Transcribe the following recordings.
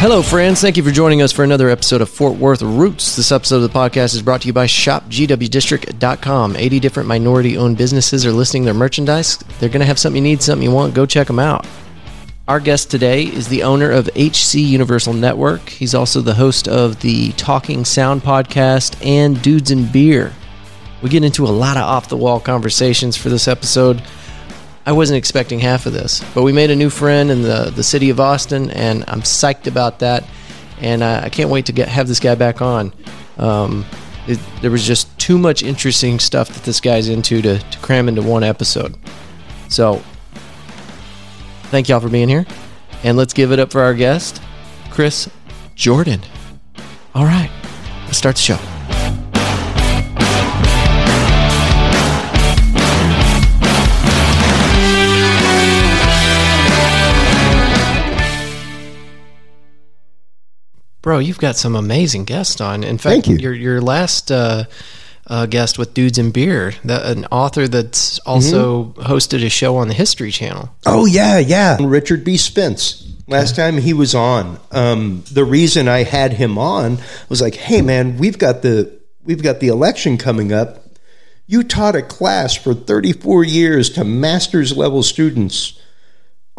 Hello, friends. Thank you for joining us for another episode of Fort Worth Roots. This episode of the podcast is brought to you by ShopGWDistrict.com. 80 different minority owned businesses are listing their merchandise. They're going to have something you need, something you want. Go check them out. Our guest today is the owner of HC Universal Network. He's also the host of the Talking Sound podcast and Dudes and Beer. We get into a lot of off the wall conversations for this episode. I wasn't expecting half of this, but we made a new friend in the, the city of Austin, and I'm psyched about that. And uh, I can't wait to get have this guy back on. Um, it, there was just too much interesting stuff that this guy's into to, to cram into one episode. So, thank y'all for being here, and let's give it up for our guest, Chris Jordan. All right, let's start the show. Bro, you've got some amazing guests on. In fact, Thank you. your your last uh, uh, guest with Dudes and Beer, that, an author that's also hosted a show on the History Channel. Oh yeah, yeah. Richard B. Spence. Last time he was on, um, the reason I had him on was like, "Hey man, we've got the we've got the election coming up. You taught a class for 34 years to master's level students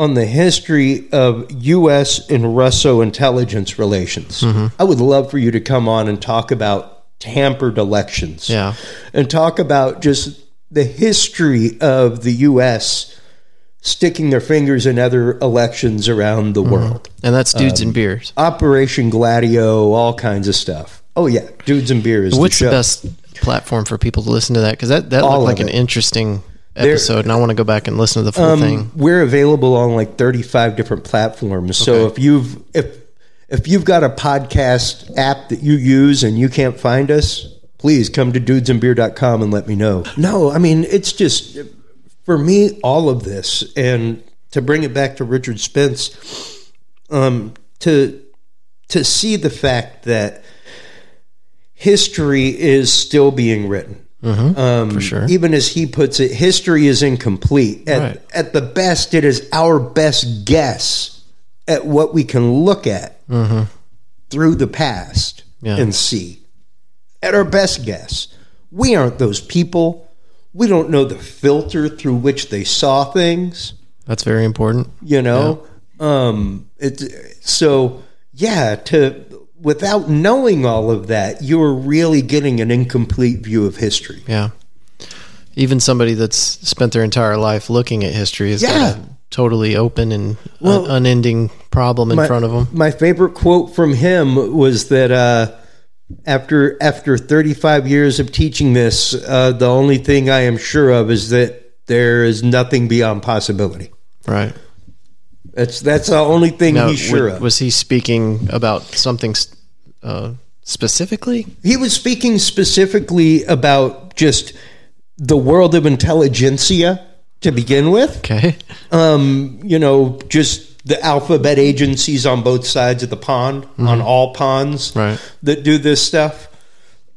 on the history of U.S. and Russo intelligence relations. Mm-hmm. I would love for you to come on and talk about tampered elections. Yeah. and talk about just the history of the U.S. sticking their fingers in other elections around the mm-hmm. world. And that's Dudes and um, Beers. Operation Gladio, all kinds of stuff. Oh yeah, dudes and beers. is What's the the, best platform for people to listen to that? Because that, that All looked like an it. interesting episode, and I want to go back and listen to the full thing. Um, we're available on like 35 different platforms. So if you've if if you've got a podcast app that you use and you can't find us, please come to dudesandbeer.com and let me know. No, I mean, it's just for me all of this and to bring it back to Richard Spence um to to see the fact that history is still being written. Um, for sure. Even as he puts it, history is incomplete. At, Right. at the best, it is our best guess at what we can look at through the past Yeah. and see. At our best guess, we aren't those people. We don't know the filter through which they saw things That's very important. you know um it so yeah to without knowing all of that you're really getting an incomplete view of history Yeah. Even somebody that's spent their entire life looking at history is Yeah. got a totally open and Well, un- unending problem in my, front of them. my favorite quote from him was that uh after after 35 years of teaching this uh the only thing i am sure of is that there is nothing beyond possibility Right. That's that's the only thing Now, he's sure wa- of was he speaking about something uh, specifically? He was speaking specifically about just the world of intelligentsia to begin with. Okay. Um, you know, just the alphabet agencies on both sides of the pond, on all ponds Right. that do this stuff.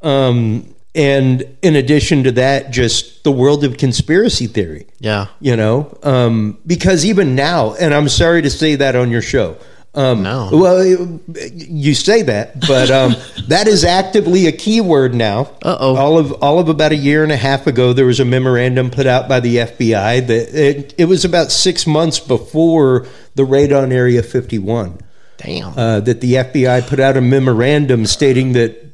Um, and in addition to that, just the world of conspiracy theory Yeah. you know um, because even now and i'm sorry to say that on your show um, No. well you say that but um, that is actively a keyword now Uh-oh. all of all of about a year and a half ago there was a memorandum put out by the fbi that it, it was about six months before the raid on area 51 Damn. uh, that the FBI put out a memorandum stating that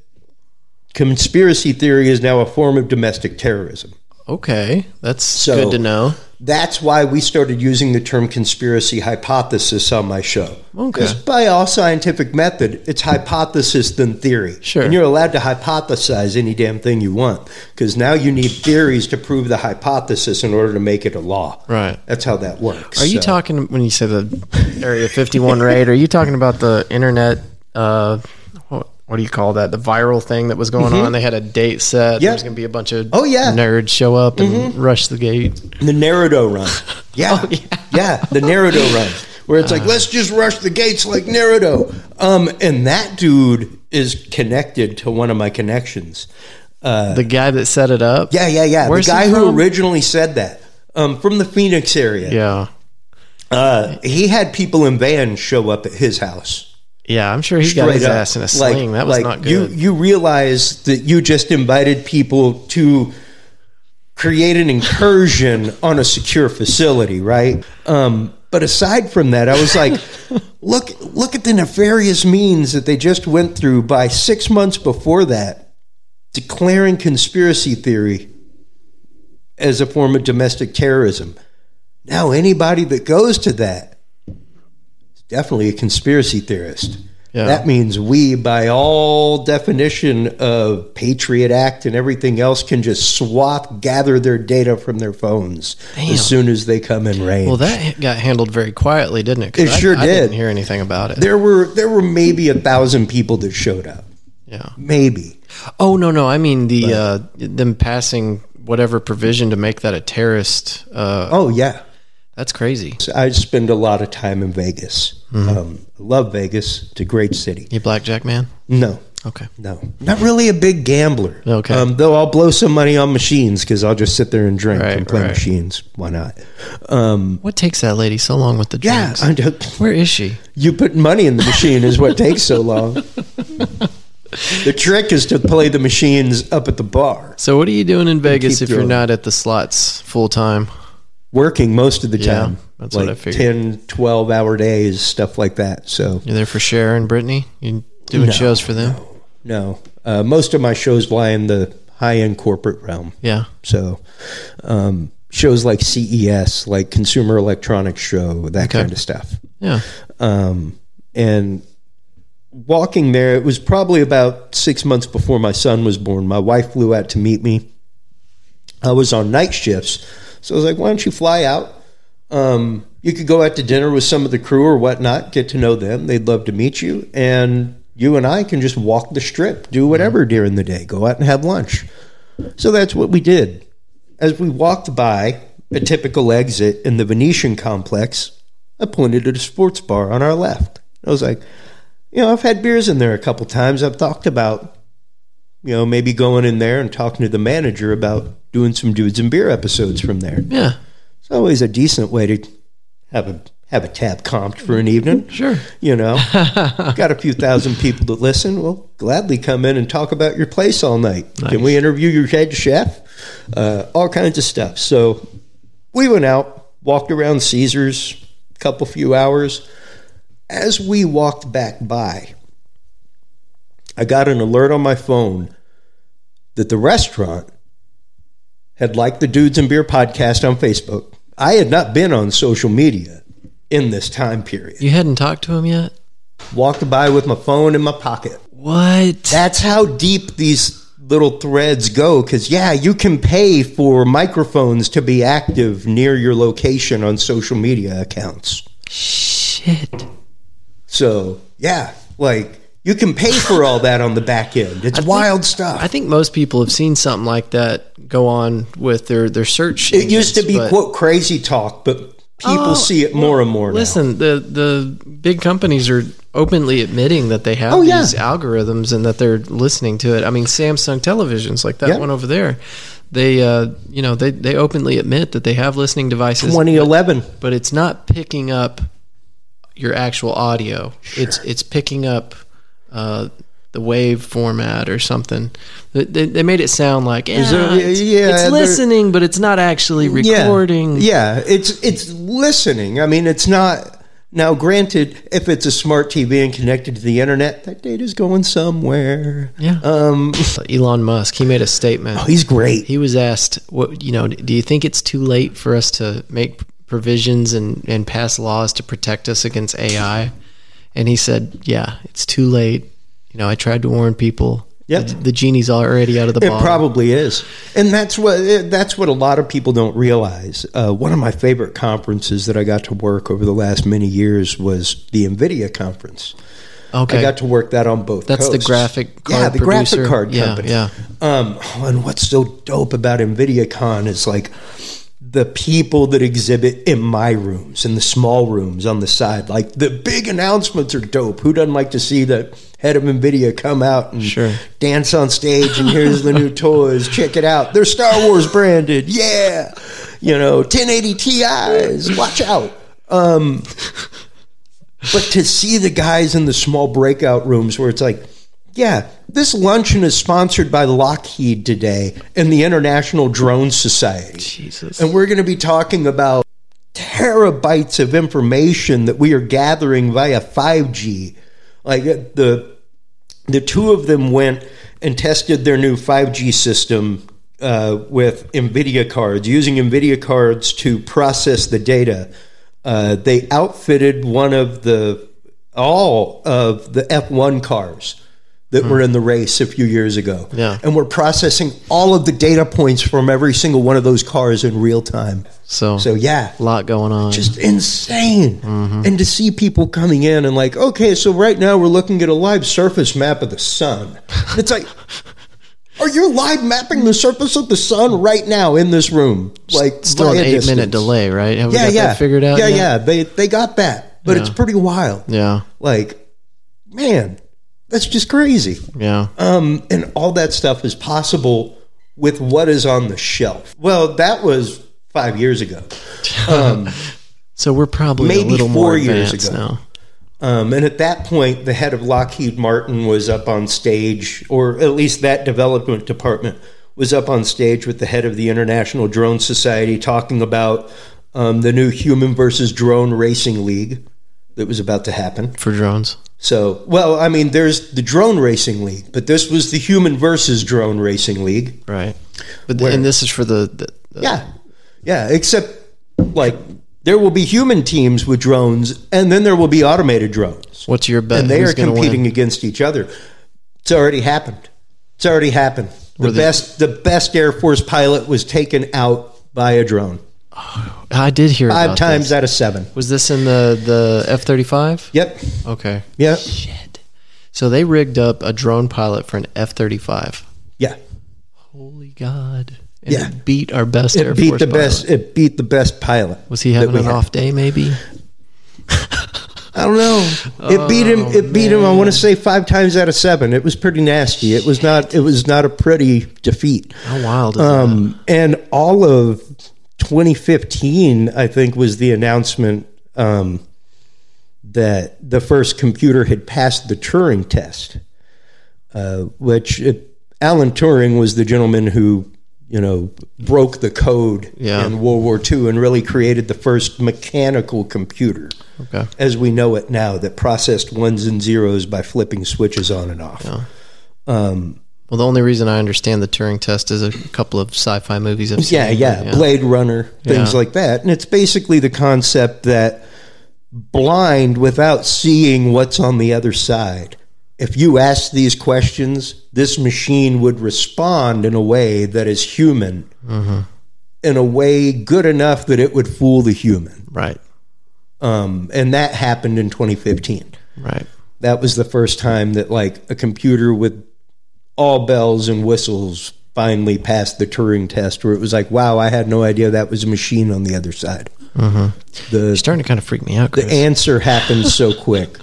conspiracy theory is now a form of domestic terrorism. okay. That's so- good to know. That's why we started using the term conspiracy hypothesis on my show. Okay. Because by all scientific method, it's hypothesis than theory. Sure. And you're allowed to hypothesize any damn thing you want. Because now you need theories to prove the hypothesis in order to make it a law. Right. That's how that works. Are you So- talking when you say the Area 51 raid? Are you talking about the internet? Uh, what, do you call that? The viral thing that was going on. They had a date set. Yeah. There's going to be a bunch of Oh, yeah. nerds show up and rush the gate. The Naruto run. Yeah. Oh, yeah. yeah. The Naruto run. Where it's like, let's just rush the gates like Naruto. Um, and that dude is connected to one of my connections. the guy that set it up. Yeah, yeah, yeah. Where's the guy who originally said that. Um, from the Phoenix area. Yeah. Uh, he had people in vans show up at his house Yeah, I'm sure he got his up. ass in a sling. that was like not good. you you realize that you just invited people to create an incursion on a secure facility, right? Um, but aside from that, I was like, look look at the nefarious means that they just went through by six months before that, declaring conspiracy theory as a form of domestic terrorism. Now anybody that goes to that definitely a conspiracy theorist. Yeah. That means we, by all definition of Patriot Act and everything else, can just swap, gather their data from their phones Damn. as soon as they come in range. well, that got handled very quietly, didn't it? It I- sure I did. didn't hear anything about it. there were there were maybe a thousand people that showed up, yeah. maybe. Oh no, no. I mean the uh, them passing whatever provision to make that a terrorist. Uh, Oh yeah, that's crazy. So I spend a lot of time in Vegas. Mm-hmm. Um, love Vegas. It's a great city. You blackjack man? No, Okay. no, not really a big gambler. Okay. Um, though I'll blow some money on machines because I'll just sit there and drink Right, and play right. machines. Why not? Um, What takes that lady so long with the yeah, drinks? Don't, Where is she? you put money in the machine is what takes so long. The trick is to play the machines up at the bar, So what are you doing in Vegas if you're not at the slots full time? Working most of the Yeah, time. that's like what I figured. 10, 12 hour days, stuff like that. So, You're there for Cher and Britney. You doing No, shows for them? no. Uh, most of my shows lie in the high end corporate realm. Yeah. So, um, shows like CES, like Consumer Electronics Show, that Okay. kind of stuff. Yeah. Um, and walking there, it was probably about six months before my son was born. My wife flew out to meet me. I was on night shifts. So I was like, why don't you fly out? Um, you could go out to dinner with some of the crew or whatnot, get to know them. They'd love to meet you. And you and I can just walk the strip, do whatever during the day, go out and have lunch. So that's what we did. As we walked by a typical exit in the Venetian complex, I pointed at a sports bar on our left. I was like, you know, I've had beers in there a couple times. I've talked about, you know, maybe going in there and talking to the manager about doing some dudes and beer episodes from there. Yeah. It's always a decent way to have a have a tab comped for an evening. Sure. You know, got a few thousand people that listen. Well, gladly come in and talk about your place all night. Can we interview your head chef? Uh, all kinds of stuff. So we went out, walked around Caesars, a couple few hours. As we walked back by, I got an alert on my phone that the restaurant had liked the Dudes and Beer podcast on Facebook. I had not been on social media in this time period. You hadn't talked to him yet? Walked by with my phone in my pocket. What? That's how deep these little threads go. Because, yeah, you can pay for microphones to be active near your location on social media accounts. Shit. So, yeah, like you can pay for all that on the back end. It's wild stuff. I think most people have seen something like that go on with their, their search. it used to be, but- quote, crazy talk, but people Oh, see it more and more now. Listen, the the big companies are openly admitting that they have Oh, yeah. these algorithms and that they're listening to it. I mean, Samsung televisions, like that Yeah. one over there, they uh, you know they they openly admit that they have listening devices, 2011. but it's not picking up your actual audio. It's it's picking up uh, the wave format or something. They, they, made it sound like yeah, there- it's, yeah, it's listening, but it's not actually recording. Yeah, yeah, it's it's listening. I mean, it's not. Now, granted, if it's a smart TV and connected to the internet, that data's going somewhere. Yeah. Um, Elon Musk, he made a statement. oh, he's great. He was asked, "What you know? Do you think it's too late for us to make provisions and and pass laws to protect us against AI?" And he said, "Yeah, it's too late. You know, I tried to warn people. Yep. the, the genie's already out of the It bottle." probably is, and that's what that's what a lot of people don't realize. Uh, one of my favorite conferences that I got to work over the last many years was the Nvidia conference. okay, I got to work that on both. that's the coasts. graphic yeah, card the producer. graphic card company. yeah. Um, oh, and what's so dope about NVIDIACon is like the people that exhibit in my rooms, in the small rooms on the side. Like the big announcements are dope. Who doesn't like to see the head of NVIDIA come out and Sure. dance on stage and here's the new toys. Check it out. They're Star Wars branded. Yeah. You know, 1080 Ti's. Watch out. Um, but to see the guys in the small breakout rooms where it's like, yeah, this luncheon is sponsored by Lockheed today and the International Drone Society. Jesus. And we're going to be talking about terabytes of information that we are gathering via 5G. Like uh, the the two of them went and tested their new 5G system uh, with NVIDIA cards, using NVIDIA cards to process the data. Uh, they outfitted one of the all of the F1 cars that were in the race a few years ago. Yeah. And we're processing all of the data points from every single one of those cars in real time. So, So yeah, a lot going on. just insane. Mm-hmm. And to see people coming in and like, okay, so right now we're looking at a live surface map of the sun. It's like, are you live mapping the surface of the sun right now in this room? Like Still an eight distance? minute delay, right? Have we Yeah, got yeah, that figured out? Yeah, yet? yeah. They they got that, but Yeah. it's pretty wild. Yeah. Like, man, that's just crazy. Yeah. Um, and all that stuff is possible with what is on the shelf. Well, that was five years ago. Um, So we're probably a Maybe little four more years ago. now. Um, and at that point, the head of Lockheed Martin was up on stage, or at least that development department was up on stage with the head of the International Drone Society talking about um, the new Human versus Drone Racing League that was about to happen. For drones. So, well, I mean, there's the Drone Racing League, but this was the Human versus Drone Racing League. Right. But Where- and this is for the, the, the Yeah, yeah. Except, like, there will be human teams with drones, and then there will be automated drones. what's your bet? and they Who's are competing Win? against each other. It's already happened. It's already happened. The Were they- best, the best Air Force pilot was taken out by a drone oh. I did hear five times This. out of seven. Was this in the the F thirty five? Yep. Okay. Yeah. Shit. So they rigged up a drone pilot for an F thirty five. Yeah. Holy God. And Yeah. it beat our best Air It beat Force the pilot. best. It beat the best pilot. Was he having an had. off day? Maybe. I don't know. It beat him. Oh, It beat him. I want to say five times out of seven. It was pretty nasty. It was not. It was not a pretty defeat. How wild is that? Um, and all of 2015, I think, was the announcement um, that the first computer had passed the Turing test, uh, which it, Alan Turing was the gentleman who, you know, broke the code Yeah. in World War II and really created the first mechanical computer Okay. as we know it now that processed ones and zeros by flipping switches on and off. Um, Well, the only reason I understand the Turing test is a couple of sci-fi movies I've seen. Yeah, yeah, Blade Runner, things Yeah. like that. And it's basically the concept that blind without seeing what's on the other side. If you ask these questions, this machine would respond in a way that is human, in a way good enough that it would fool the human. Right. Um, and that happened in 2015. Right. That was the first time that like a computer with all bells and whistles finally passed the Turing test, where it was like, wow, I had no idea that was a machine on the other side. You're The starting to kind of freak me out, Chris. the answer happened so quick.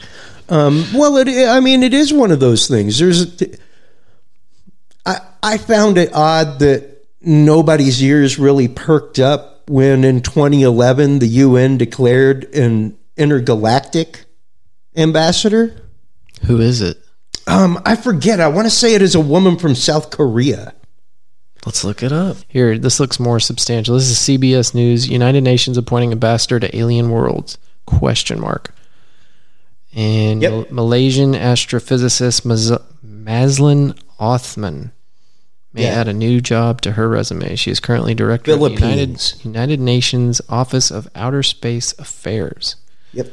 Um, well, it, I mean, it is one of those things. There's, I, I found it odd that nobody's ears really perked up when in 2011 the UN declared an intergalactic ambassador. Who is it? Um, I forget. I want to say it is a woman from South Korea. Let's look it up. Here, this looks more substantial. This is CBS News. United Nations appointing ambassador to alien worlds? Question mark. And Yep. Mal- Malaysian astrophysicist Maz- Mazlan Othman may Yeah. add a new job to her resume. She is currently director of the United, Philippines. United Nations Office of Outer Space Affairs. Yep.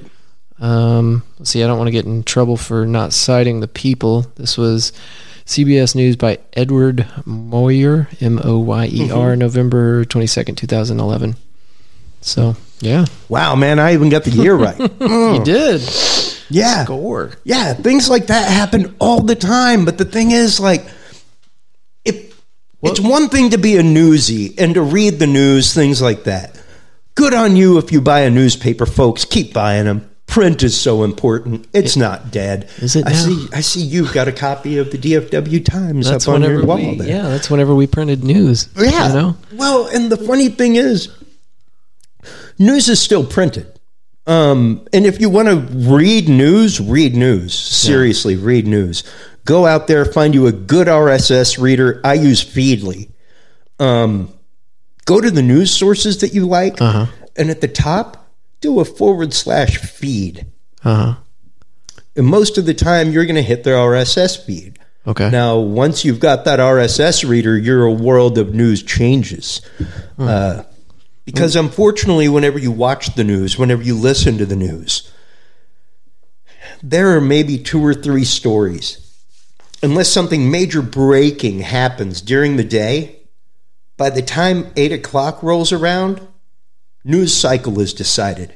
Um, let's see, I don't want to get in trouble for not citing the people. This was CBS News by Edward Moyer, M O Y E R, Mm-hmm. November 22nd, 2011. So, yeah, Wow, man, I even got the year right. you did. Yeah. Score. Yeah, things like that happen all the time. But the thing is, like, if it's one thing to be a newsie and to read the news, things like that. Good on you if you buy a newspaper, folks. Keep buying them. Print is so important. It's not dead. Is it I now? see. I see. You've got a copy of the DFW Times That's up on your wall we, there. yeah, that's whenever we printed news. Yeah. You know? Well, and the funny thing is, news is still printed. Um, and if you want to read news, read news. Seriously, read news. Go out there, find you a good RSS reader. I use Feedly. Um, go to the news sources that you like, Uh-huh. and at the top, do a forward slash feed. Uh huh. And most of the time, you're going to hit their RSS feed. Okay. Now, once you've got that RSS reader, your world of news changes. Uh, because unfortunately, whenever you watch the news, whenever you listen to the news, there are maybe two or three stories. Unless something major breaking happens during the day, by the time eight o'clock rolls around, news cycle is decided.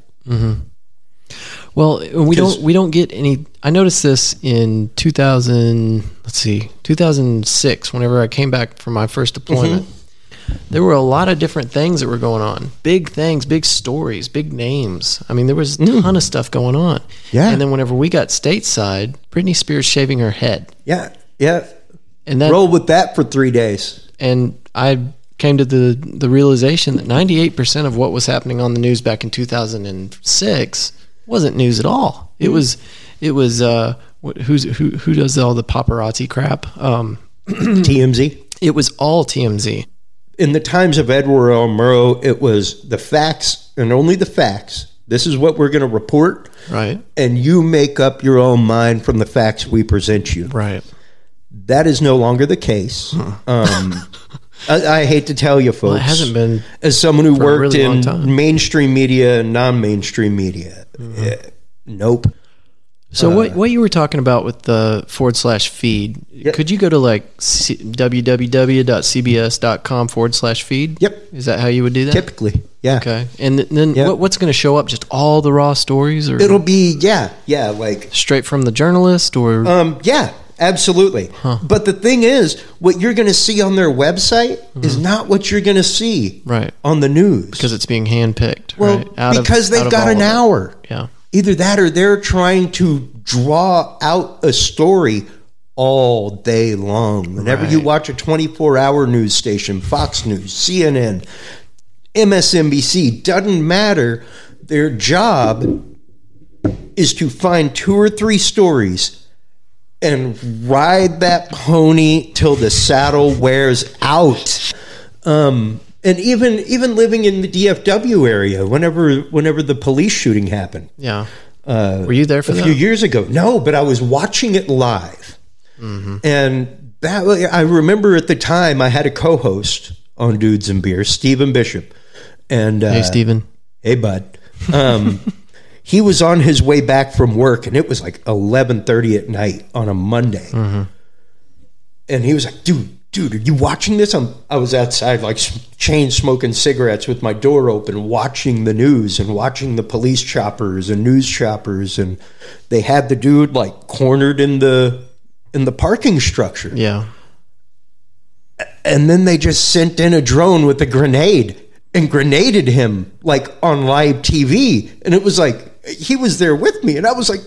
Well, we don't we don't get any. I noticed this in 2000. Let's see, 2006. Whenever I came back from my first deployment, Mm-hmm. there were a lot of different things that were going on. Big things, big stories, big names. I mean, there was a ton of stuff going on. Mm. Yeah. And then whenever we got stateside, Britney Spears shaving her head, Yeah, yeah. and that Roll with that for three days. and I came to the the realization that 98% of what was happening on the news back in 2006 wasn't news at all. It was it was uh what, who's who who does all the paparazzi crap? Um TMZ. it was all TMZ. in the times of Edward L. Murrow, it was the facts and only the facts. This is what we're going to report, Right. and you make up your own mind from the facts we present you. Right. That is no longer the case. Um, I, I hate to tell you, folks. Well, it hasn't been As someone who worked really in mainstream media and non-mainstream media, Mm-hmm. eh, nope. So what what you were talking about with the forward slash feed? Could you go to like c- www.cbs.com forward slash feed? Yep. Is that how you would do that? Typically, yeah. Okay. And th- then Yep. what, what's going to show up? Just all the raw stories, or It'll be yeah, yeah, like straight from the journalist, or Um, yeah, absolutely. But the thing is, what you're going to see on their website mm-hmm. is not what you're going to see right? on the news. Because it's being handpicked. well, right? Out of- because out they've of got an hour. Yeah. Either that or they're trying to draw out a story all day long. Whenever you watch a 24 hour news station, Fox News, CNN, MSNBC, doesn't matter. Their job is to find two or three stories and ride that pony till the saddle wears out. Um, and even even living in the DFW area, whenever whenever the police shooting happened, Yeah. uh, Were you there for a that? few years ago. No, but I was watching it live, Mm-hmm. and that I remember at the time I had a co-host on Dudes and Beer, Stephen Bishop, and uh, Hey, Steven. hey bud, um, he was on his way back from work, and it was like eleven thirty at night on a Monday, Mm-hmm. and he was like, "Dude." Dude, are you watching this? I'm, I was outside, like chain smoking cigarettes with my door open, watching the news and watching the police choppers and news choppers, and they had the dude like cornered in the in the parking structure, Yeah. and then they just sent in a drone with a grenade and grenaded him like on live TV, and it was like he was there with me, and I was like,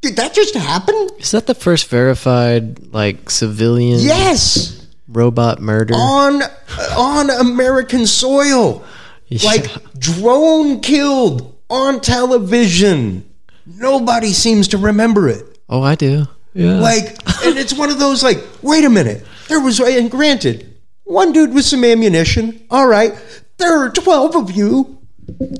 did that just happen? Is that the first verified like civilian Yes, robot murder? on on American soil, Yeah. like drone killed on television. Nobody seems to remember it. oh, I do. Yeah. Like, and it's one of those like, wait a minute, there was, and granted, one dude with some ammunition. All right, there are twelve of you.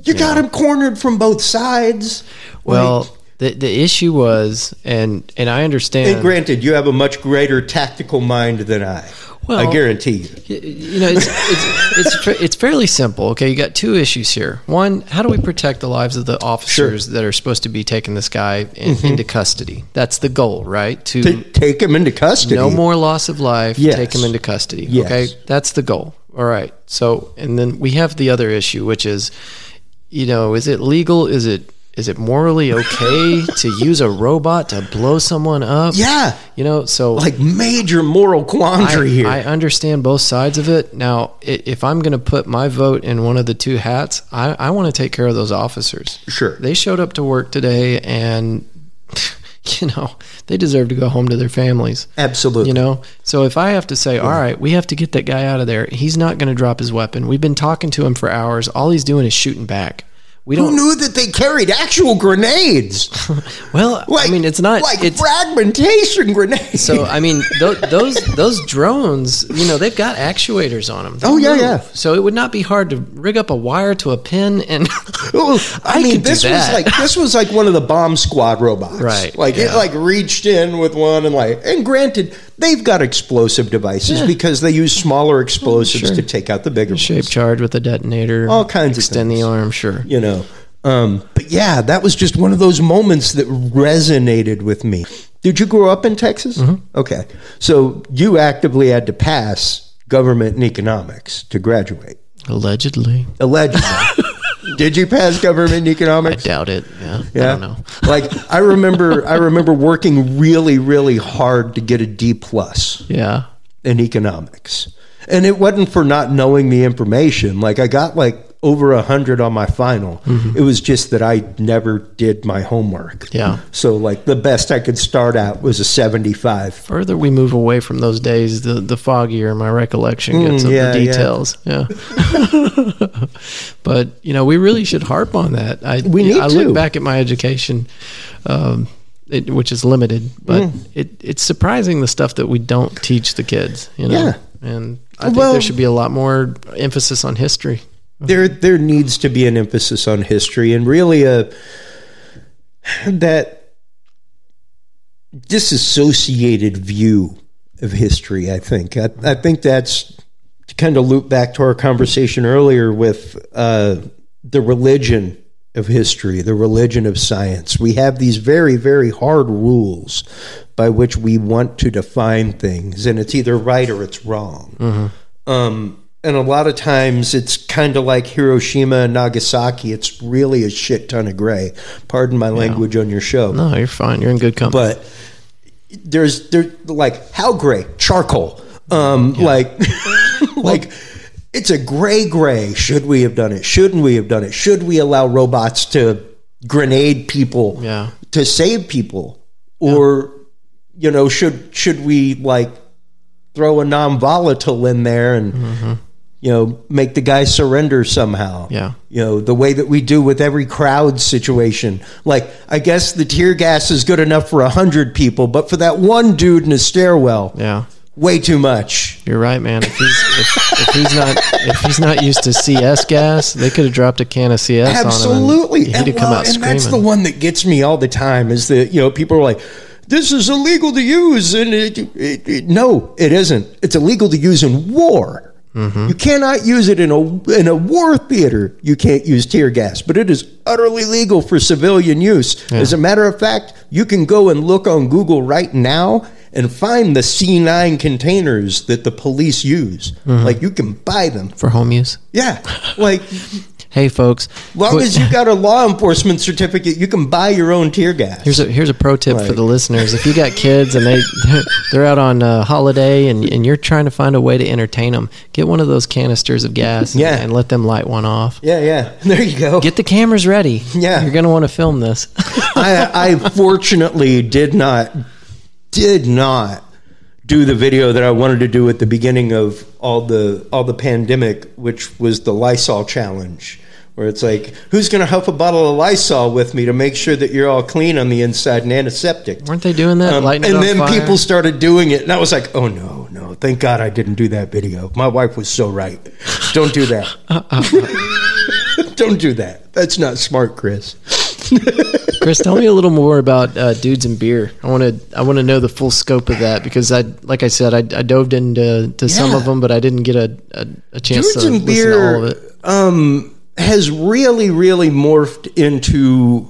You got him cornered from both sides. well, Like, the the issue was, and and I understand. and granted, you have a much greater tactical mind than I. Well- I guarantee you. You know, it's it's it's, it's fairly simple. Okay, you got two issues here. One, how do we protect the lives of the officers that are supposed to be taking this guy in, Mm-hmm. into custody? That's the goal, right? To, To take him into custody. no more loss of life. Yes. Take him into custody. Yes. Okay, that's the goal. All right. So, and then we have the other issue, which is, you know, is it legal? Is it is it morally okay to use a robot to blow someone up? Yeah, You know, so like major moral quandary I, here. I understand both sides of it. Now, if I'm going to put my vote in one of the two hats, I, I want to take care of those officers. Sure. They showed up to work today and, you know, they deserve to go home to their families. Absolutely. You know, so if I have to say, all right, we have to get that guy out of there, he's not going to drop his weapon. We've been talking to him for hours. All he's doing is shooting back. We Who don't. knew that they carried actual grenades? Well, Like, I mean, it's not. like it's fragmentation grenades. so. I mean, th- those those drones, you know, they've got actuators on them. Oh, yeah, yeah. So it would not be hard to rig up a wire to a pin and. Well, I, I mean, this was like this was like one of the bomb squad robots, Right, Like it like reached in with one and like, and granted, they've got explosive devices because they use smaller explosives Sure. to take out the bigger shape ones. charge with a detonator. All kinds of Extend the arm, sure. You know, um, but yeah, that was just one of those moments that resonated with me. Did you grow up in Texas? Mm-hmm. Okay, so you actively had to pass government and economics to graduate, Allegedly. allegedly. Did you pass government and economics? I doubt it. Yeah. I don't know. like I remember I remember working really really hard to get a D plus Yeah. in economics. And it wasn't for not knowing the information. Like I got like over a hundred on my final. Mm-hmm. It was just that I never did my homework. Yeah. So like the best I could start out was a seventy five. Further we move away from those days, the the foggier my recollection gets Mm, of yeah, the yeah. details. Yeah. but you know, we really should harp on that. I We need I to. look back at my education, um, it, which is limited, but Mm. it, it's surprising the stuff that we don't teach the kids. You know, Yeah. and I think Well- there should be a lot more emphasis on history. There there needs to be an emphasis on history and really a that disassociated view of history i think. I, I think that's to kind of loop back to our conversation earlier with uh, the religion of history the religion of science. We have these very very hard rules by which we want to define things and it's either right or it's wrong. Um, and a lot of times it's kind of like Hiroshima and Nagasaki. It's really a shit ton of gray. Pardon my language on your show. No, you're fine. You're in good company. But there's there like how gray? Charcoal. Um like like it's a gray gray. Should we have done it? Shouldn't we have done it? Should we allow robots to grenade people Yeah. to save people? Or you know, should should we like throw a non-volatile in there and you know make the guy surrender somehow Yeah. you know the way that we do with every crowd situation like i guess the tear gas is good enough for a hundred people but for that one dude in a stairwell yeah. way too much You're right, man. If he's if, if he's not if he's not used to CS gas, they could have dropped a can of CS on him. absolutely and he'd and, come out and screaming. that's the one that gets me all the time is that you know people are like this is illegal to use and it, it, it- no it isn't it's illegal to use in war Mm-hmm. You cannot use it in a in a war theater. You can't use tear gas, but it is utterly legal for civilian use. As a matter of fact, you can go and look on Google right now and find the C9 containers that the police use. Mm-hmm. Like you can buy them. for home use. Yeah, like Hey, folks. As long quit- as you got a law enforcement certificate, you can buy your own tear gas. Here's a here's a pro tip for the listeners. If you got kids and they they're out on a holiday and and you're trying to find a way to entertain them, get one of those canisters of gas Yeah. and, and let them light one off. yeah, yeah. There you go. Get the cameras ready. Yeah. you're gonna want to film this. I, I fortunately did not did not do the video that I wanted to do at the beginning of all the all the pandemic, which was the Lysol challenge, where it's like, who's going to huff a bottle of Lysol with me to make sure that you're all clean on the inside and antiseptic? Weren't they doing that? Um, and then fire? people started doing it, and I was like, "Oh no, no! Thank God I didn't do that video. My wife was so right. Don't do that. Don't do that. That's not smart, Chris." Chris, tell me a little more about uh, dudes and beer. I want to I want to know the full scope of that because I like I said I, I dove into to some of them, but I didn't get a a, a chance Dudes to and listen to all of it. um, has really, really morphed into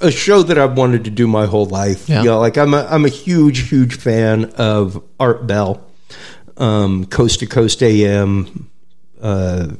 a show that I've wanted to do my whole life. Yeah. You know, like I'm a I'm a huge, huge fan of Art Bell, um, Coast to Coast AM, uh,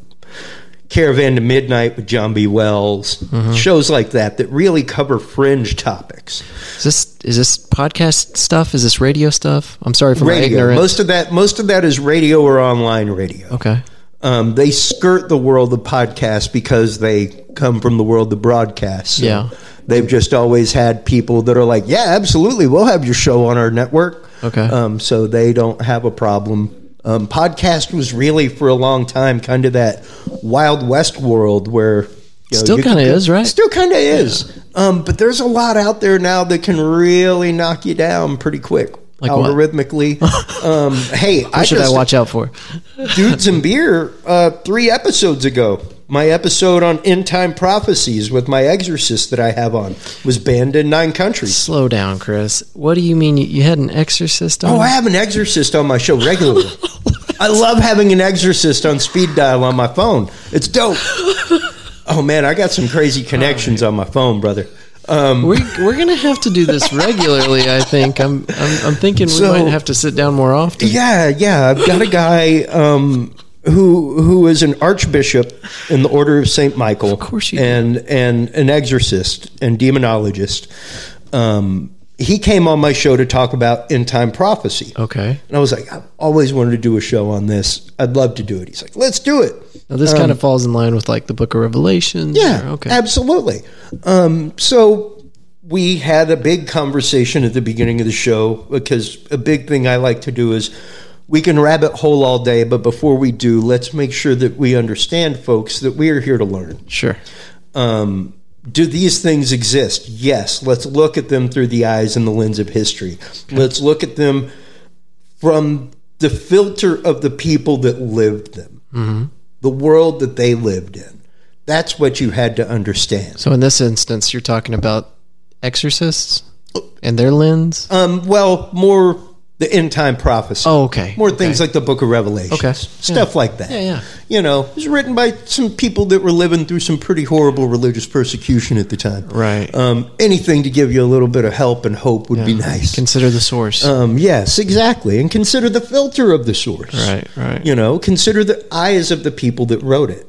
Caravan to Midnight with John B. Wells, Mm-hmm. shows like that that really cover fringe topics. Is this is this podcast stuff? Is this radio stuff? I'm sorry for my Radio. ignorance. Most of that, most of that is radio or online radio. okay. um, they skirt the world of podcasts because they come from the world of broadcast. So Yeah. They've just always had people that are like, yeah, absolutely, we'll have your show on our network. Okay. Um, so they don't have a problem. Um, podcast was really for a long time kind of that Wild West world where You know, Still kinda is, right? Still kind of is. Um, but there's a lot out there now that can really knock you down pretty quick. Like what? algorithmically. um, hey, I should just I watch out for? dudes and beer uh, three episodes ago. My episode on end time prophecies with my exorcist that I have on was banned in nine countries. Slow down, Chris. What do you mean you, you had an exorcist on? Oh, I have an exorcist on my show regularly. I love having an exorcist on speed dial on my phone. It's dope. Oh man, I got some crazy connections on my phone, brother. Um, we, we're gonna have to do this regularly. I think. I'm I'm, I'm thinking we So- might have to sit down more often. yeah, yeah. I've got a guy um, who who is an archbishop in the Order of Saint Michael, of course you do. and and an exorcist and demonologist. Um, he came on my show to talk about end time prophecy. Okay. And I was like, I've always wanted to do a show on this. I'd love to do it. He's like, let's do it. Now this kind of falls in line with like the Book of Revelations. Um, Yeah, or- okay. absolutely. Um, so we had a big conversation at the beginning of the show because a big thing I like to do is we can rabbit hole all day, but before we do, let's make sure that we understand, folks, that we are here to learn. Sure. Um, do these things exist? Yes. Let's look at them through the eyes and the lens of history. Let's look at them from the filter of the people that lived them, the world that they lived in. That's what you had to understand. So in this instance, you're talking about exorcists and their lens. Um, well, more the end time prophecy. Oh, okay. More Okay. things like the Book of Revelation. Okay. Stuff like that. Yeah, yeah. You know, it was written by some people that were living through some pretty horrible religious persecution at the time. Right. Um, anything to give you a little bit of help and hope would be nice. Consider the source. Um, yes, exactly. And consider the filter of the source. right. Right. You know, consider the eyes of the people that wrote it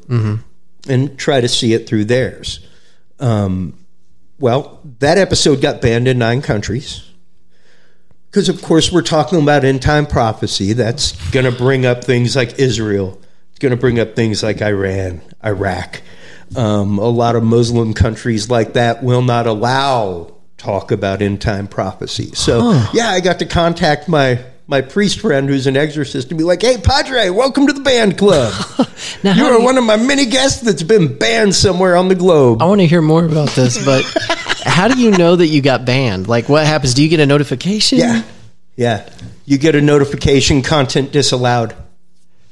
and try to see it through theirs. Um, well, that episode got banned in nine countries. Because, of course, we're talking about end time prophecy. That's going to bring up things like Israel. It's going to bring up things like Iran, Iraq. Um, a lot of Muslim countries like that will not allow talk about end time prophecy. So, yeah, I got to contact my my priest friend who's an exorcist and be like, "Hey, Padre, welcome to the banned club. Now, you are you- one of my many guests that's been banned somewhere on the globe." I want to hear more about this, but how do you know that you got banned? Like, what happens? Do you get a notification? Yeah, yeah. You get a notification, content disallowed.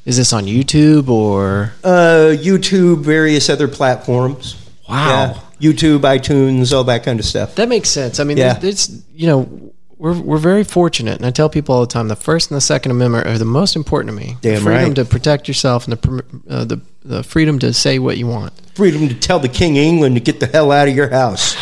Is this on YouTube or? Uh, YouTube, various other platforms. Wow. Yeah. YouTube, iTunes, all that kind of stuff. That makes sense. I mean, Yeah. it's you know we're we're very fortunate, and I tell people all the time: the First and the Second Amendment are the most important to me. Damn the freedom right. to protect yourself and the uh, the the freedom to say what you want. Freedom to tell the King of England to get the hell out of your house.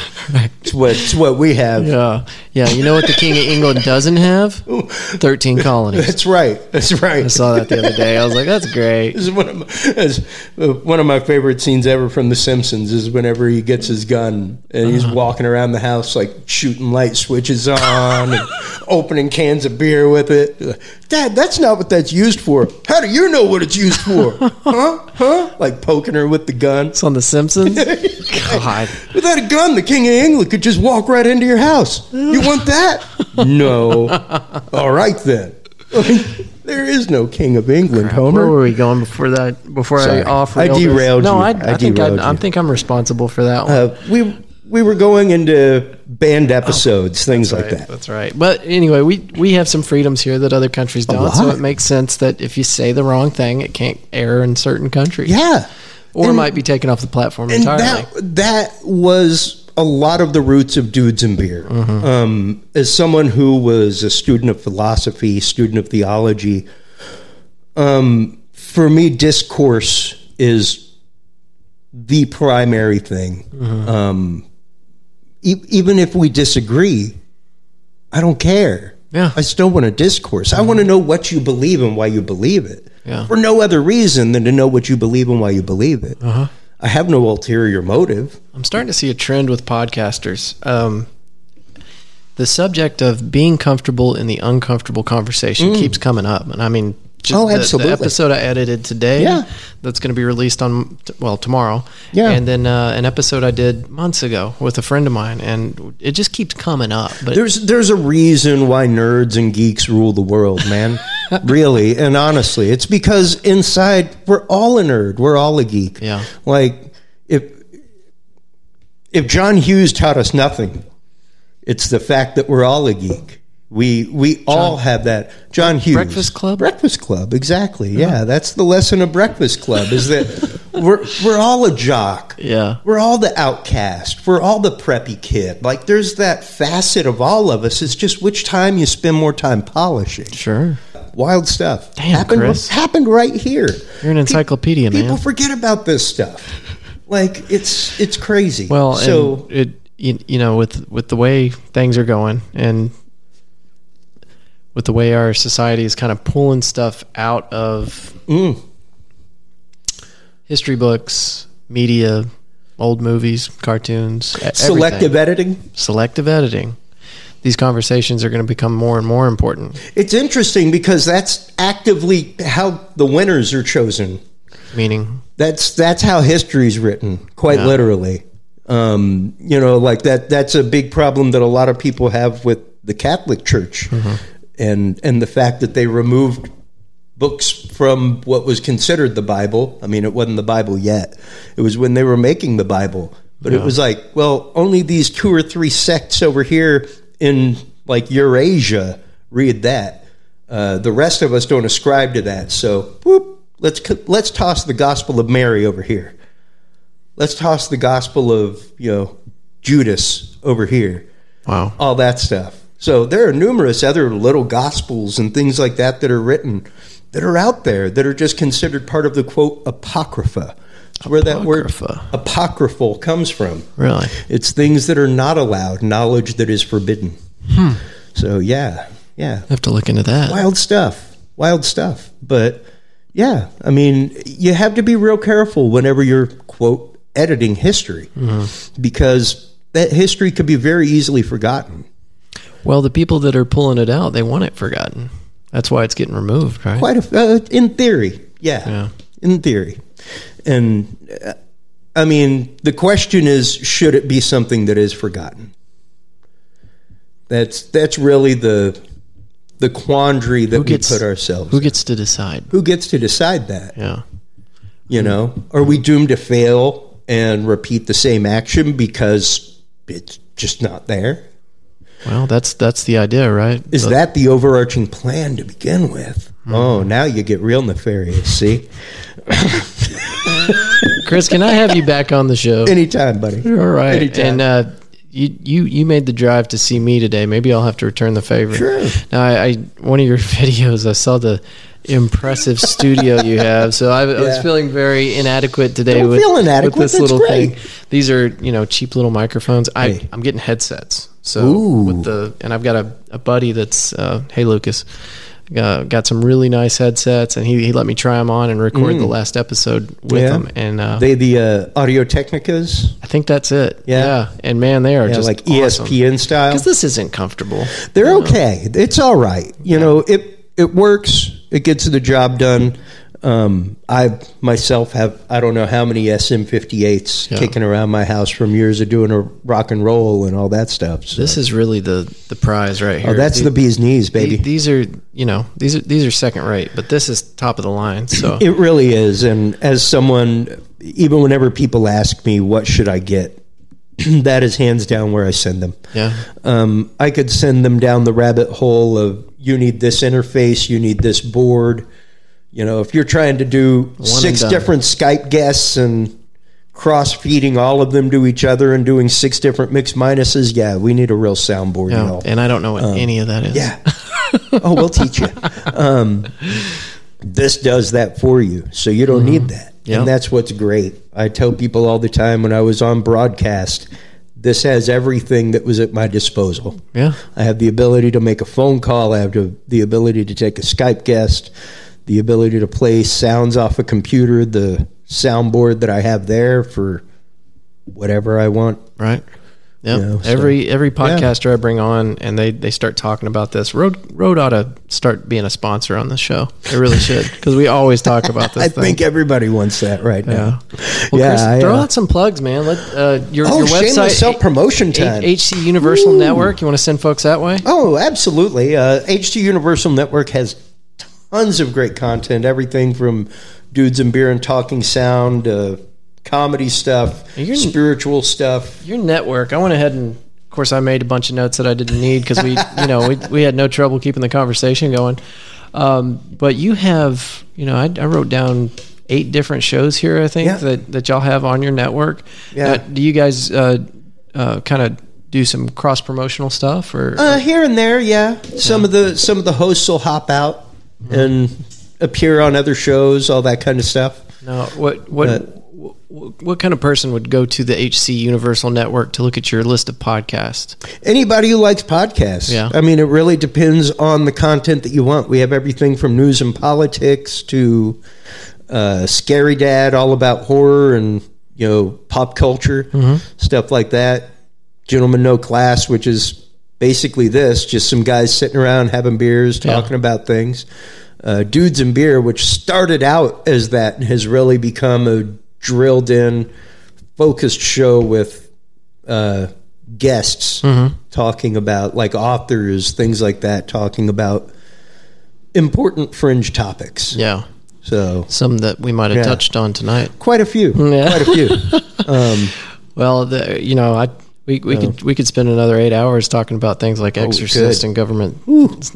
It's what, it's what we have. Yeah, yeah. You know what the King of England doesn't have? Thirteen colonies. That's right. That's right. I saw that the other day. I was like, that's great. This is one of my, that's, uh, one of my favorite scenes ever from The Simpsons is whenever he gets his gun and he's Uh-huh. walking around the house like shooting light switches on and opening cans of beer with it. Dad, that's not what that's used for. How do you know what it's used for? huh? Huh? Like poking her with the gun. It's on The Simpsons. God, Without a gun, the King of England could just walk right into your house. You want that? no. All right then. there is no King of England, where Homer. were we going before that? Before Sorry. I off I derailed No, you. I, I I, think I, derailed I you. think I'm responsible for that one. Uh, we we were going into banned episodes, things like right, that. That's right. But anyway, we we have some freedoms here that other countries don't. So it makes sense that if you say the wrong thing, it can't air in certain countries. Yeah, Or And- might be taken off the platform and entirely. that that was a lot of the roots of dudes and beer. Mm-hmm. Um, as someone who was a student of philosophy, student of theology, um, for me, discourse is the primary thing. Mm-hmm. Um, e- even if we disagree, I don't care. Yeah. I still want a discourse. I want to know what you believe and why you believe it. Yeah. For no other reason than to know what you believe and why you believe it. Uh-huh. I have no ulterior motive. I'm starting to see a trend with podcasters. Um, the subject of being comfortable in the uncomfortable conversation keeps coming up, and I mean, just. Oh, the- absolutely. The, episode I edited today, Yeah. that's going to be released on well tomorrow. Yeah. and then uh, an episode I did months ago with a friend of mine, and it just keeps coming up. But There's there's a reason why nerds and geeks rule the world, man. really and honestly, it's because inside we're all a nerd, we're all a geek. Yeah. Like if if John Hughes taught us nothing, it's the fact that we're all a geek. We we all have that. John Hughes Breakfast Club? Breakfast Club, exactly. Yeah, uh-huh. that's the lesson of Breakfast Club is that we're we're all a jock. Yeah. We're all the outcast. We're all the preppy kid. Like there's that facet of all of us. It's just which time you spend more time polishing. Sure. Wild stuff. Damn, happened Chris. happened right here. You're an encyclopedia, People man. forget about this stuff. Like it's it's crazy. Well, so and it you, you know with with the way things are going and with the way our society is kind of pulling stuff out of mm, history books, media, old movies, cartoons, selective everything. editing. selective editing. These conversations are going to become more and more important. It's interesting because that's actively how the winners are chosen. Meaning, That's that's how history's written, quite Yeah. literally. Um, you know, like that. That's a big problem that a lot of people have with the Catholic Church, and and the fact that they removed books from what was considered the Bible. I mean, it wasn't the Bible yet. It was when they were making the Bible. But it was like, well, only these two or three sects over here in like Eurasia read that. Uh, the rest of us don't ascribe to that. So, whoop, let's let's toss the Gospel of Mary over here. Let's toss the Gospel of you know Judas over here wow. all that stuff. So there are numerous other little gospels and things like that that are written that are out there that are just considered part of the quote apocrypha. Where that word apocryphal comes from. Really? It's things that are not allowed, knowledge that is forbidden. Hmm. So yeah, yeah, I have to look into that. wild stuff, wild stuff. But yeah, I mean, you have to be real careful whenever you're quote editing history because that history could be very easily forgotten. Well, the people that are pulling it out, they want it forgotten. That's why it's getting removed, right? Quite a, uh, in theory, yeah, Yeah. in theory, and uh, I mean, the question is, should it be something that is forgotten? That's that's really the the quandary that gets- we put ourselves. Who in. gets to decide? Who gets to decide that? Yeah. You know, are we doomed to fail and repeat the same action because it's just not there? Well, that's that's the idea, right? Is So- that the overarching plan to begin with? Oh, now you get real nefarious. See, Chris? Can I have you back on the show? anytime, buddy. All right. Anytime. And uh, you you you made the drive to see me today. Maybe I'll have to return the favor. Sure. Now, I, I one of your videos, I saw the impressive studio you have. So I, I was feeling very inadequate today Don't with, feel inadequate. with this That's little great. thing. These are you know cheap little microphones. I Hey. I'm getting headsets. So Ooh. with the and I've got a, a buddy that's uh, hey Lucas. Uh, got some really nice headsets, and he, he let me try them on and record the last episode with Mm. Yeah. them. And uh, They the uh, Audio Technicas, I think that's it. Yeah. And man, they are yeah, just like awesome. ESPN style. Because this isn't comfortable. They're okay. It's all right. You know, it it works. It gets the job done. Um, I myself have I don't know how many SM58s Yeah. kicking around my house from years of doing a rock and roll and all that stuff. So. This is really the the prize right here. oh, that's The- the bee's knees, the- baby. These are you know these are these are second rate, but this is top of the line. So It really is. And as someone, even whenever people ask me, what should I get? that is hands down where I send them. yeah, Um, I could send them down the rabbit hole of you need this interface, you need this board. You know, if you're trying to do and six different Skype guests and cross feeding all of them to each other and doing six different mix minuses, yeah, we need a real soundboard, yeah. And I don't know what any of that is. Yeah. oh, we'll teach you. Um, this does that for you, so you don't need that. Mm-hmm. Yeah. And that's what's great. I tell people all the time when I was on broadcast, this has everything that was at my disposal. yeah. I have the ability to make a phone call. I have the ability to take a Skype guest, the ability to play sounds off a computer, the soundboard that I have there for whatever I want. Right. Yeah. You know, so- every every podcaster I bring on and they, they start talking about this. Rode Rode ought to start being a sponsor on this show. It really should because we always talk about this. I thing. think everybody wants that right Yeah. now. Well, Yeah, Chris, I, throw uh, out some plugs, man. Let uh, your Oh, your website self-promotion H- time. HC Universal Network. You want to send folks that way? Oh, absolutely. Uh, HC Universal Network has tons of great content. Everything from dudes and beer and talking sound, uh, comedy stuff, You're- spiritual stuff. Your network. I went ahead and, of course, I made a bunch of notes that I didn't need because we, you know, we, we had no trouble keeping the conversation going. Um, but you have, you know, I, I wrote down eight different shows here. I think Yeah. that that y'all have on your network. Yeah. Uh, do you guys uh, uh, kind of do some cross promotional stuff or? Uh, here and there, yeah. Some of the some of the hosts will hop out and appear on other shows, all that kind of stuff. no. What what? what, what kind of person would go to the HC Universal Network to look at your list of podcasts? Anybody who likes podcasts. Yeah. I mean, it really depends on the content that you want. We have everything from news and politics to uh, Scary Dad, all about horror and you know pop culture stuff like that. Gentlemen No Class, which is basically this, just some guys sitting around having beers, Yeah. talking about things. Uh, Dudes and Beer, which started out as that and has really become a drilled in, focused show with uh, guests talking about like authors, things like that, talking about important fringe topics. Yeah, So some that we might have Yeah. touched on tonight. quite a few, Yeah. quite a few. Um, Well, the, you know, I we, we could we could spend another eight hours talking about things like Oh, exorcist and government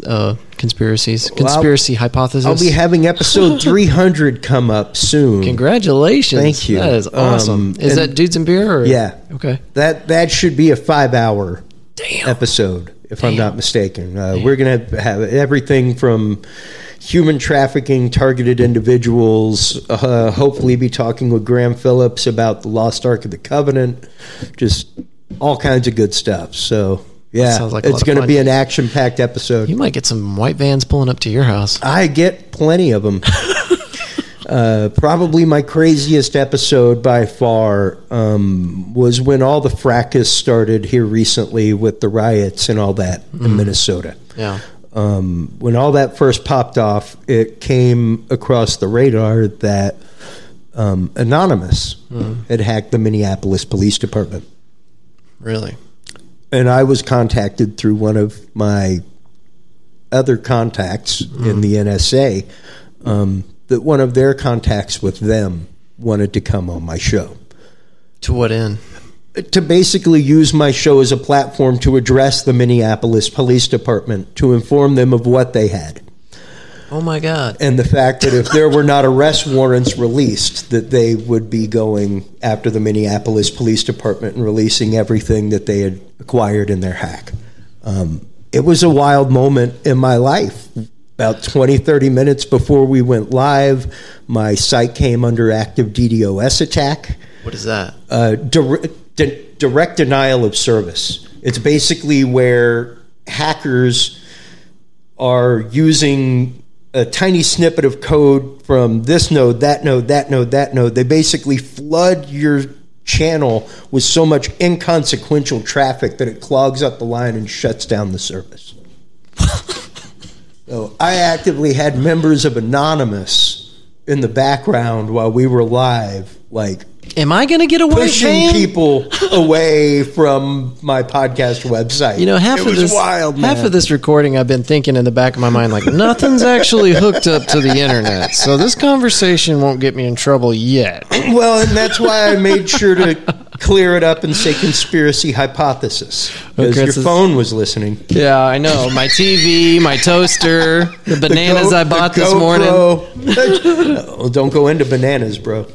uh, conspiracies, conspiracy hypothesis. I'll be having episode 300 come up soon. Congratulations! Thank you. That is awesome. Um, is that dudes and beer? Or? Yeah. Okay. That that should be a five hour Damn. episode, if I'm not mistaken. Uh, we're going to have everything from human trafficking, targeted individuals. Uh, hopefully, be talking with Graham Phillips about the Lost Ark of the Covenant. Just all kinds of good stuff. So yeah, sounds like it's going to be an action packed episode. You might get some white vans pulling up to your house. I get plenty of them. uh, probably my craziest episode by far um, was when all the fracas started here recently with the riots and all that in Minnesota. Yeah. Um, when all that first popped off, it came across the radar that um, Anonymous had hacked the Minneapolis Police Department Really. and I was contacted through one of my other contacts in the NSA um, that one of their contacts with them wanted to come on my show To what end? to basically use my show as a platform to address the Minneapolis Police Department to inform them of what they had Oh my God. and the fact that if there were not arrest warrants released, that they would be going after the Minneapolis Police Department and releasing everything that they had acquired in their hack. Um, it was a wild moment in my life. About 20, 30 minutes before we went live, my site came under active DDoS attack What is that? uh, di- direct denial of service. It's basically where hackers are using a tiny snippet of code from this node, that node, that node, that node. They basically flood your channel with so much inconsequential traffic that it clogs up the line and shuts down the service. so I actively had members of Anonymous in the background while we were live, like Am I going to get a white pushing van? people away from my podcast website. You know, half it of this wild. half man. of this recording, I've been thinking in the back of my mind, like nothing's actually hooked up to the internet, so this conversation won't get me in trouble yet. Well, and that's why I made sure to clear it up and say conspiracy hypothesis because Okay, your phone was listening. Yeah, I know. My TV, my toaster, the The bananas Go- I bought the this morning. No, don't go into bananas, bro.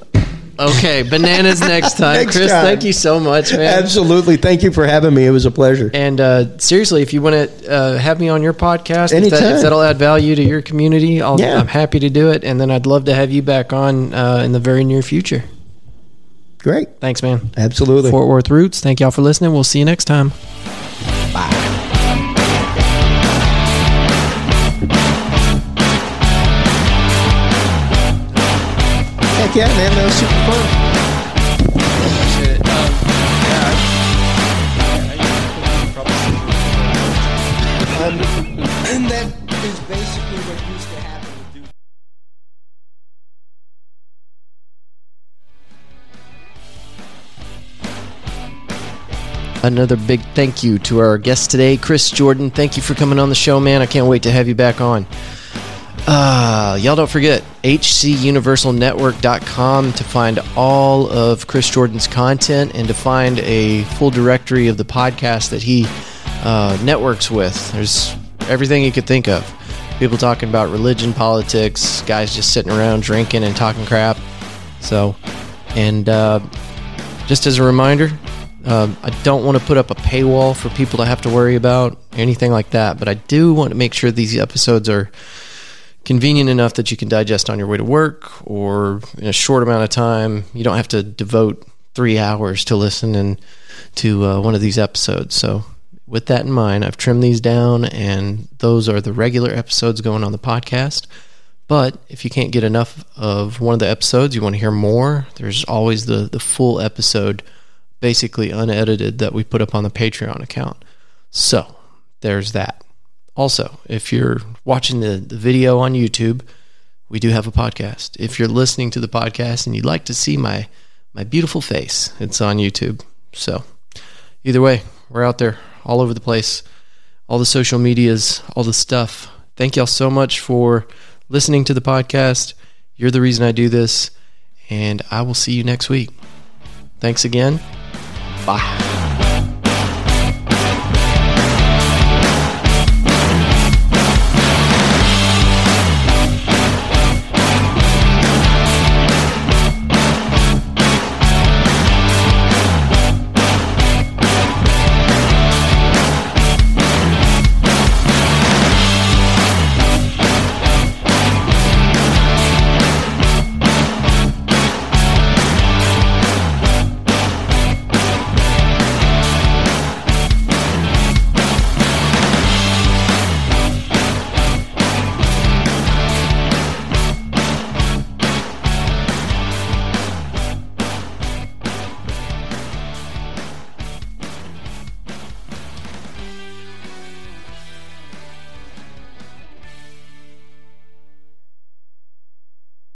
Okay, bananas next time. Next Chris, time. thank you so much, man. Absolutely. Thank you for having me. It was a pleasure. And uh, seriously, if you want to uh, have me on your podcast, if, that, Anytime. if that'll add value to your community, I'll, Yeah. I'm happy to do it. And then I'd love to have you back on uh, in the very near future. Great. Thanks, man. Absolutely. Fort Worth Roots. Thank y'all for listening. We'll see you next time. Yeah, man. That was super fun. Um, and that is basically what used to happen with Duke. Another big thank you to our guest today, Chris Jordan. Thank you for coming on the show, man. I can't wait to have you back on. Uh, y'all don't forget hcuniversalnetwork.com to find all of Chris Jordan's content and to find a full directory of the podcast that he uh, networks with. There's everything you could think of. People talking about religion, politics, guys just sitting around drinking and talking crap. So, and uh, just as a reminder, um, I don't want to put up a paywall for people to have to worry about anything like that, but I do want to make sure these episodes are convenient enough that you can digest on your way to work or in a short amount of time. You don't have to devote three hours to listen and to uh, one of these episodes. So, with that in mind, I've trimmed these down, and those are the regular episodes going on the podcast. But if you can't get enough of one of the episodes, you want to hear more, there's always the, the full episode, basically unedited, that we put up on the Patreon account. So, there's that. Also, if you're watching the, the video on YouTube, we do have a podcast. If you're listening to the podcast and you'd like to see my my beautiful face, it's on YouTube. So, either way, we're out there all over the place, all the social medias, all the stuff. Thank y'all so much for listening to the podcast. You're the reason I do this, and I will see you next week. Thanks again. Bye.